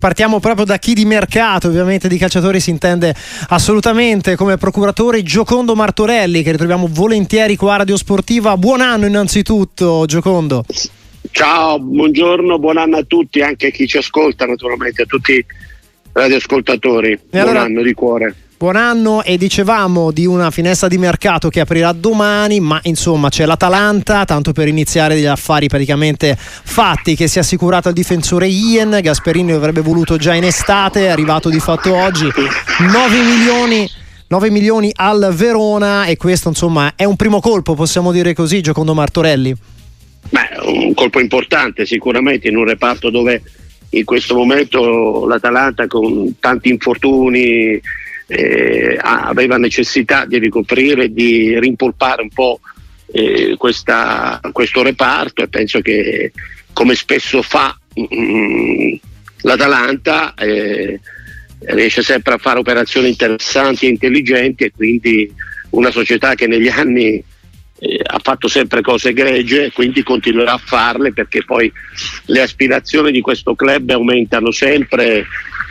Partiamo proprio da chi di mercato, ovviamente di calciatori si intende assolutamente come procuratore Giocondo Martorelli che ritroviamo volentieri qua a Radio Sportiva. Buon anno innanzitutto Giocondo. Ciao, buongiorno, buon anno a tutti, anche a chi ci ascolta naturalmente, a tutti radioascoltatori. E buon allora, anno di cuore. Buon anno e dicevamo di una finestra di mercato che aprirà domani, ma insomma c'è l'Atalanta, tanto per iniziare degli affari praticamente fatti, che si è assicurato il difensore Ian, Gasperini avrebbe voluto già in estate, è arrivato di fatto oggi, 9 milioni 9 milioni al Verona e questo insomma è un primo colpo, possiamo dire così, Giocondo Martorelli. Beh, un colpo importante sicuramente in un reparto dove in questo momento l'Atalanta con tanti infortuni eh, aveva necessità di ricoprire, di rimpolpare un po' eh, questa, questo reparto. E penso che come spesso fa mm, l'Atalanta eh, riesce sempre a fare operazioni interessanti e intelligenti e quindi una società che negli anni eh, ha fatto sempre cose egregie, quindi continuerà a farle perché poi le aspirazioni di questo club aumentano sempre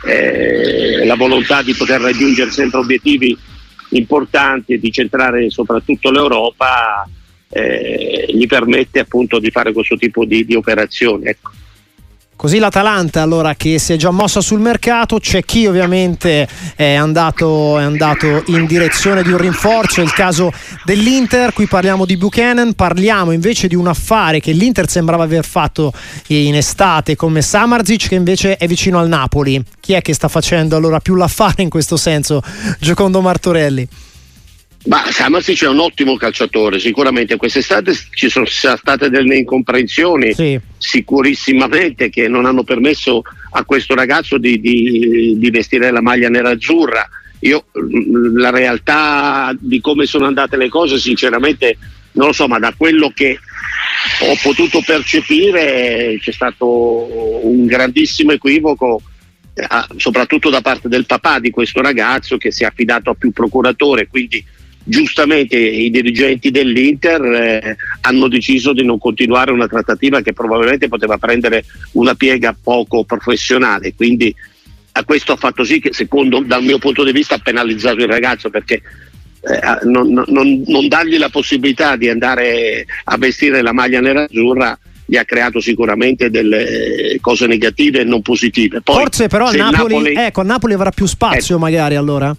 eh, la volontà di poter raggiungere sempre obiettivi importanti e di centrare soprattutto l'Europa eh, gli permette appunto di fare questo tipo di, di operazioni. Ecco. Così l'Atalanta allora che si è già mossa sul mercato, c'è chi ovviamente è andato, è andato, in direzione di un rinforzo, il caso dell'Inter, qui parliamo di Buchanan, parliamo invece di un affare che l'Inter sembrava aver fatto in estate come Samarzic che invece è vicino al Napoli. Chi è che sta facendo allora più l'affare in questo senso? Giocondo Martorelli. Ma Samarsic è un ottimo calciatore, sicuramente quest'estate ci sono state delle incomprensioni sì. sicurissimamente che non hanno permesso a questo ragazzo di, di, di vestire la maglia nera-azzurra. Io la realtà di come sono andate le cose sinceramente non lo so, ma da quello che ho potuto percepire c'è stato un grandissimo equivoco eh, soprattutto da parte del papà di questo ragazzo che si è affidato a più procuratore, quindi giustamente i dirigenti dell'Inter eh, hanno deciso di non continuare una trattativa che probabilmente poteva prendere una piega poco professionale, quindi a questo ha fatto sì che secondo dal mio punto di vista ha penalizzato il ragazzo perché eh, non, non, non, dargli la possibilità di andare a vestire la maglia nera-azzurra gli ha creato sicuramente delle cose negative e non positive. Poi, Forse però Napoli, Napoli, ecco, Napoli avrà più spazio eh, magari allora?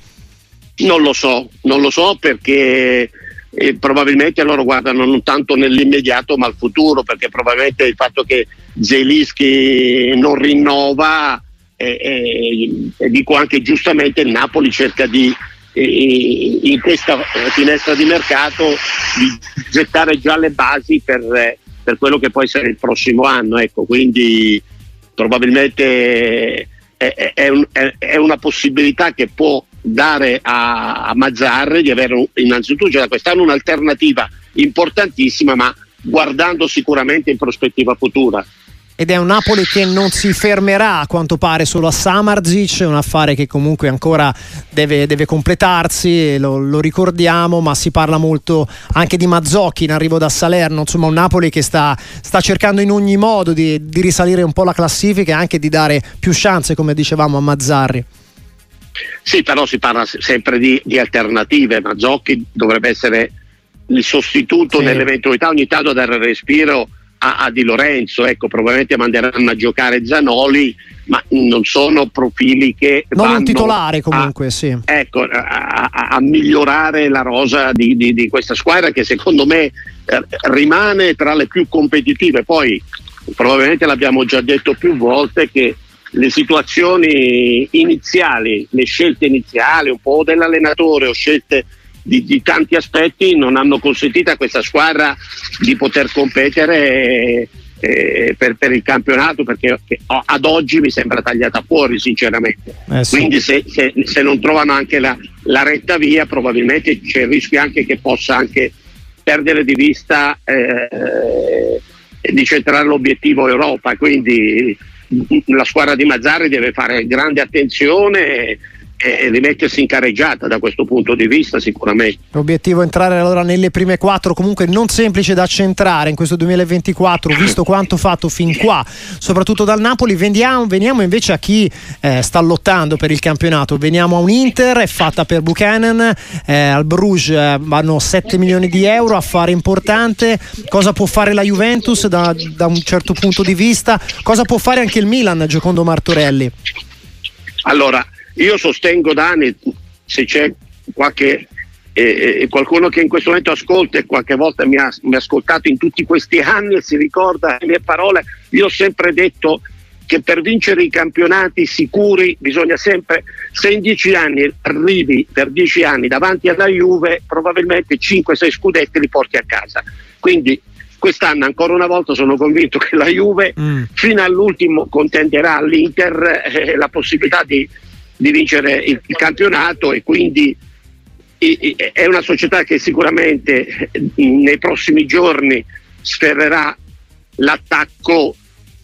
Non lo so, non lo so perché eh, probabilmente loro guardano non tanto nell'immediato ma al futuro perché probabilmente il fatto che Zelischi non rinnova e eh, eh, dico anche giustamente il Napoli cerca di eh, in questa finestra di mercato di gettare già le basi per, per quello che può essere il prossimo anno ecco, quindi probabilmente è, è, un, è, è una possibilità che può dare a, a Mazzarri di avere innanzitutto da quest'anno un'alternativa importantissima, ma guardando sicuramente in prospettiva futura ed è un Napoli che non si fermerà a quanto pare solo a Samarzic, un affare che comunque ancora deve, deve completarsi, lo, lo, ricordiamo, ma si parla molto anche di Mazzocchi in arrivo da Salerno, insomma un Napoli che sta, sta cercando in ogni modo di, di risalire un po' la classifica e anche di dare più chance, come dicevamo, a Mazzarri. Sì, però si parla sempre di, di alternative, Mazzocchi dovrebbe essere il sostituto sì. nell'eventualità ogni tanto dare respiro a, a, Di Lorenzo, ecco, probabilmente manderanno a giocare Zanoli, ma non sono profili che non un titolare comunque, a, sì. Ecco, a, a, migliorare la rosa di, di, di, questa squadra che secondo me eh, rimane tra le più competitive. Poi probabilmente l'abbiamo già detto più volte che le situazioni iniziali, le scelte iniziali, un po' dell'allenatore o scelte di, di, tanti aspetti non hanno consentito a questa squadra di poter competere eh, per, per, il campionato perché ad oggi mi sembra tagliata fuori sinceramente eh sì. quindi se, se, se, non trovano anche la, la, retta via probabilmente c'è il rischio anche che possa anche perdere di vista eh, di centrare l'obiettivo Europa quindi la squadra di Mazzarri deve fare grande attenzione e rimettersi in carreggiata da questo punto di vista sicuramente. L'obiettivo è entrare allora nelle prime quattro, comunque non semplice da centrare in questo 2024, visto quanto fatto fin qua, soprattutto dal Napoli. Veniamo, veniamo invece a chi eh, sta lottando per il campionato. Veniamo a un Inter, è fatta per Buchanan, eh, al Bruges eh, vanno 7 milioni di euro, affare importante. Cosa può fare la Juventus da, da un certo punto di vista? Cosa può fare anche il Milan, Giocondo Martorelli? Allora, io sostengo da anni, se c'è qualche, eh, eh, qualcuno che in questo momento ascolta e qualche volta mi ha, mi ha ascoltato in tutti questi anni e si ricorda le mie parole, io ho sempre detto che per vincere i campionati sicuri bisogna sempre, se in dieci anni arrivi per dieci anni davanti alla Juve, probabilmente 5-6 scudetti li porti a casa. Quindi quest'anno ancora una volta sono convinto che la Juve mm. fino all'ultimo contenderà all'Inter eh, la possibilità di di vincere il, il campionato e quindi è una società che sicuramente nei prossimi giorni sferrerà l'attacco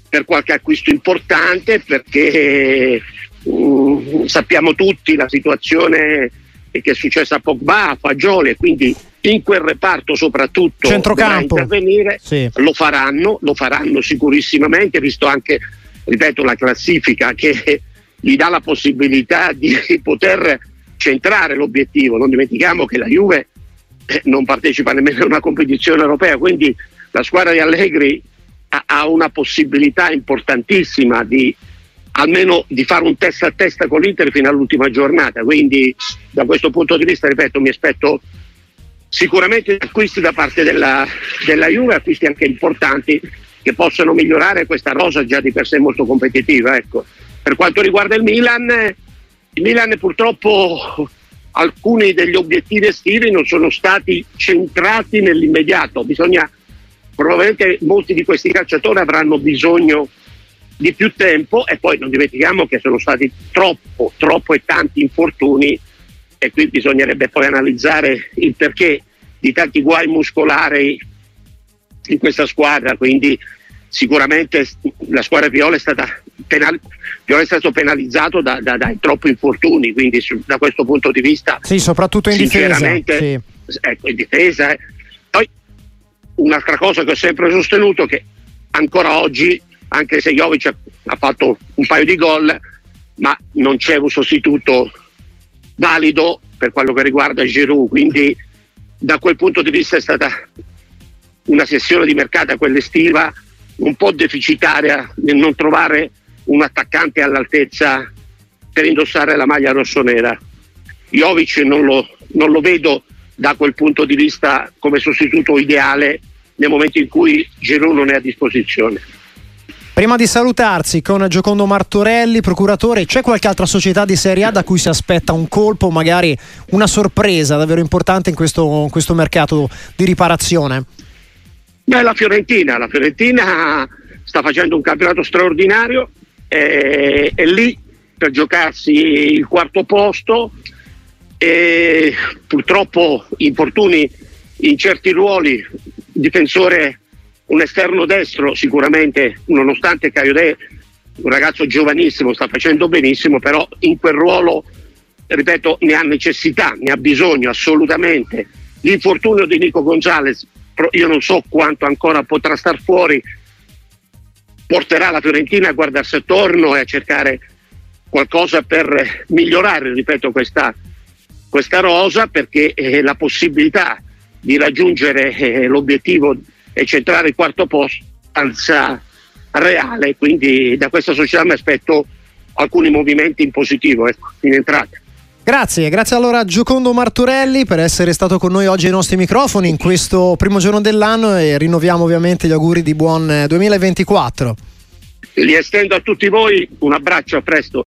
per qualche acquisto importante perché uh, sappiamo tutti la situazione che è successa a Pogba, a Fagioli e quindi in quel reparto soprattutto Centrocampo. intervenire sì. lo faranno, lo faranno sicurissimamente visto anche ripeto la classifica che gli dà la possibilità di poter centrare l'obiettivo. Non dimentichiamo che la Juve eh, non partecipa nemmeno a una competizione europea, quindi la squadra di Allegri ha, una possibilità importantissima di almeno di fare un testa a testa con l'Inter fino all'ultima giornata. Quindi da questo punto di vista, ripeto, mi aspetto sicuramente acquisti da parte della, della Juve, acquisti anche importanti che possano migliorare questa rosa già di per sé molto competitiva. Ecco. Per quanto riguarda il Milan, il Milan purtroppo alcuni degli obiettivi estivi non sono stati centrati nell'immediato. Bisogna, probabilmente molti di questi calciatori avranno bisogno di più tempo e poi non dimentichiamo che sono stati troppo, troppo e tanti infortuni e qui bisognerebbe poi analizzare il perché di tanti guai muscolari in questa squadra, quindi sicuramente la squadra Viola è stata penal- Viola è stato penalizzato da, da, dai troppi infortuni, quindi su, da questo punto di vista sì, soprattutto in difesa, sì. ecco, in difesa eh. poi un'altra cosa che ho sempre sostenuto che ancora oggi anche se Jovic ha, ha fatto un paio di gol ma non c'è un sostituto valido per quello che riguarda Giroud quindi da quel punto di vista è stata una sessione di mercato quella estiva un po' deficitaria nel non trovare un attaccante all'altezza per indossare la maglia rossonera. Jovic non lo, non lo vedo da quel punto di vista come sostituto ideale nel momento in cui Giroud non è a disposizione. Prima di salutarsi con Giocondo Martorelli, procuratore, c'è qualche altra società di Serie A da cui si aspetta un colpo, magari una sorpresa davvero importante in questo, in questo mercato di riparazione? Beh, la Fiorentina, la Fiorentina sta facendo un campionato straordinario, è, è lì per giocarsi il quarto posto e purtroppo infortuni in certi ruoli, difensore un esterno destro sicuramente nonostante Caiodè un ragazzo giovanissimo sta facendo benissimo però in quel ruolo ripeto ne ha necessità, ne ha bisogno assolutamente. L'infortunio di Nico Gonzalez io non so quanto ancora potrà star fuori, porterà la Fiorentina a guardarsi attorno e a cercare qualcosa per migliorare, ripeto, questa, questa rosa perché eh, la possibilità di raggiungere eh, l'obiettivo e centrare il quarto posto è reale, quindi da questa società mi aspetto alcuni movimenti in positivo ecco, in entrata. Grazie, grazie allora a Giocondo Marturelli per essere stato con noi oggi ai nostri microfoni in questo primo giorno dell'anno e rinnoviamo ovviamente gli auguri di buon 2024. Li estendo a tutti voi, un abbraccio, a presto.